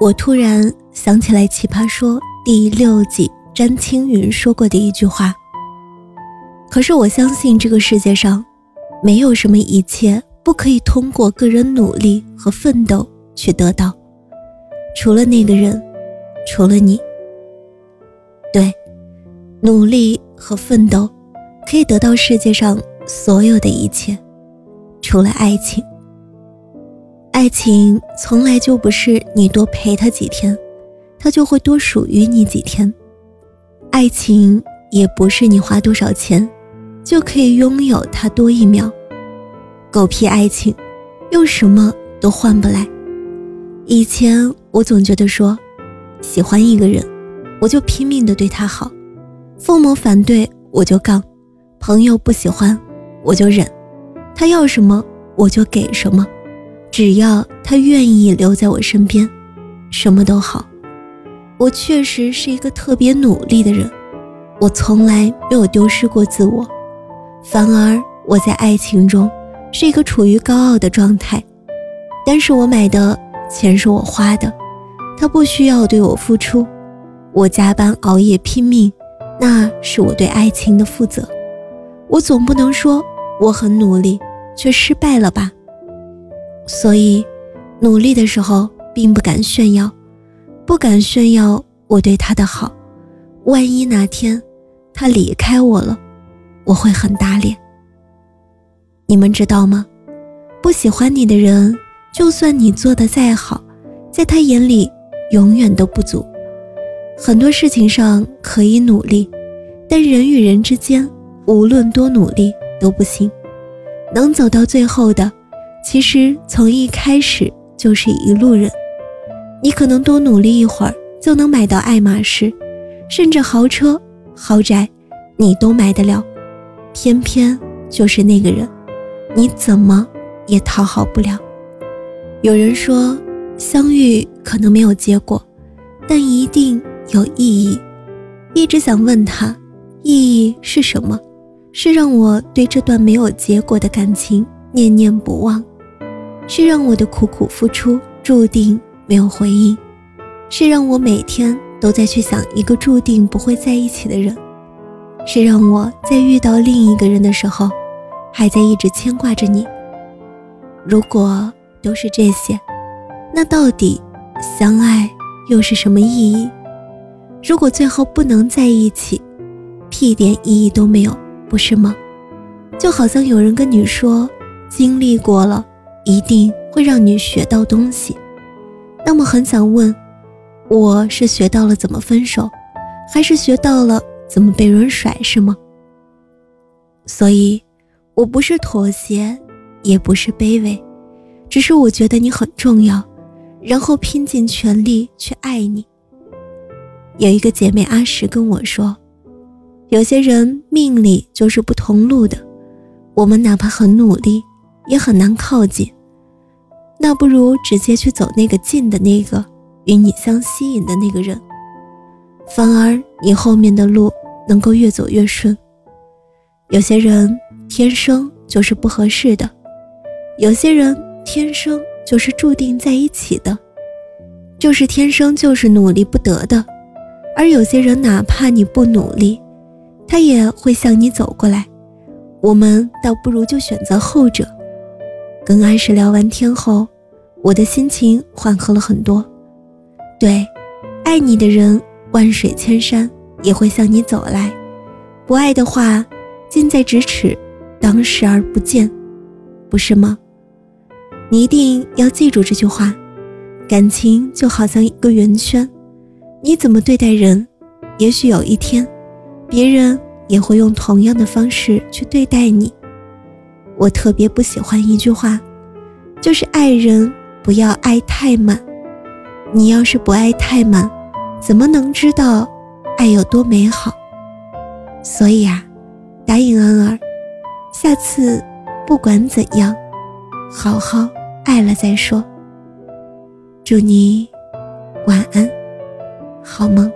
我突然想起来《奇葩说》第六季詹青云说过的一句话。可是我相信这个世界上，没有什么一切不可以通过个人努力和奋斗去得到，除了那个人，除了你。对，努力和奋斗可以得到世界上所有的一切，除了爱情。爱情从来就不是你多陪他几天，他就会多属于你几天。爱情也不是你花多少钱，就可以拥有他多一秒。狗屁爱情，用什么都换不来。以前我总觉得说，喜欢一个人，我就拼命的对他好，父母反对我就杠，朋友不喜欢我就忍，他要什么我就给什么。只要他愿意留在我身边，什么都好。我确实是一个特别努力的人，我从来没有丢失过自我，反而我在爱情中是一个处于高傲的状态。但是我买的钱是我花的，他不需要对我付出，我加班熬夜拼命，那是我对爱情的负责。我总不能说我很努力却失败了吧？所以，努力的时候并不敢炫耀，不敢炫耀我对他的好。万一哪天他离开我了，我会很打脸。你们知道吗？不喜欢你的人，就算你做的再好，在他眼里永远都不足。很多事情上可以努力，但人与人之间，无论多努力都不行。能走到最后的。其实从一开始就是一路人，你可能多努力一会儿就能买到爱马仕，甚至豪车、豪宅，你都买得了。偏偏就是那个人，你怎么也讨好不了。有人说，相遇可能没有结果，但一定有意义。一直想问他，意义是什么？是让我对这段没有结果的感情念念不忘。是让我的苦苦付出注定没有回应，是让我每天都在去想一个注定不会在一起的人，是让我在遇到另一个人的时候，还在一直牵挂着你。如果都是这些，那到底相爱又是什么意义？如果最后不能在一起，屁点意义都没有，不是吗？就好像有人跟你说，经历过了。一定会让你学到东西。那么很想问，我是学到了怎么分手，还是学到了怎么被人甩，是吗？所以，我不是妥协，也不是卑微，只是我觉得你很重要，然后拼尽全力去爱你。有一个姐妹阿石跟我说，有些人命里就是不同路的，我们哪怕很努力。也很难靠近，那不如直接去走那个近的那个与你相吸引的那个人，反而你后面的路能够越走越顺。有些人天生就是不合适的，有些人天生就是注定在一起的，就是天生就是努力不得的，而有些人哪怕你不努力，他也会向你走过来。我们倒不如就选择后者。跟安石聊完天后，我的心情缓和了很多。对，爱你的人万水千山也会向你走来；不爱的话，近在咫尺，当视而不见，不是吗？你一定要记住这句话：感情就好像一个圆圈，你怎么对待人，也许有一天，别人也会用同样的方式去对待你。我特别不喜欢一句话，就是爱人不要爱太满。你要是不爱太满，怎么能知道爱有多美好？所以啊，答应安儿，下次不管怎样，好好爱了再说。祝你晚安，好梦。